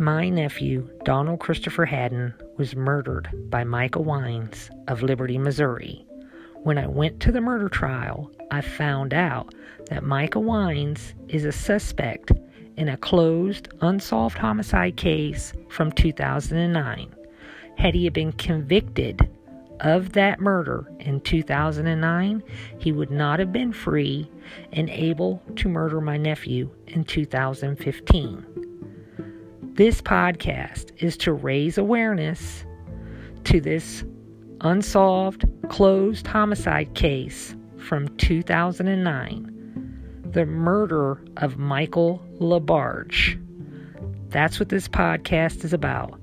My nephew, Donald Christopher Haddon, was murdered by Michael Wines of Liberty, Missouri. When I went to the murder trial, I found out that Michael Wines is a suspect in a closed, unsolved homicide case from 2009. Had he been convicted of that murder in 2009, he would not have been free and able to murder my nephew in 2015. This podcast is to raise awareness to this unsolved, closed homicide case from 2009 the murder of Michael LaBarge. That's what this podcast is about.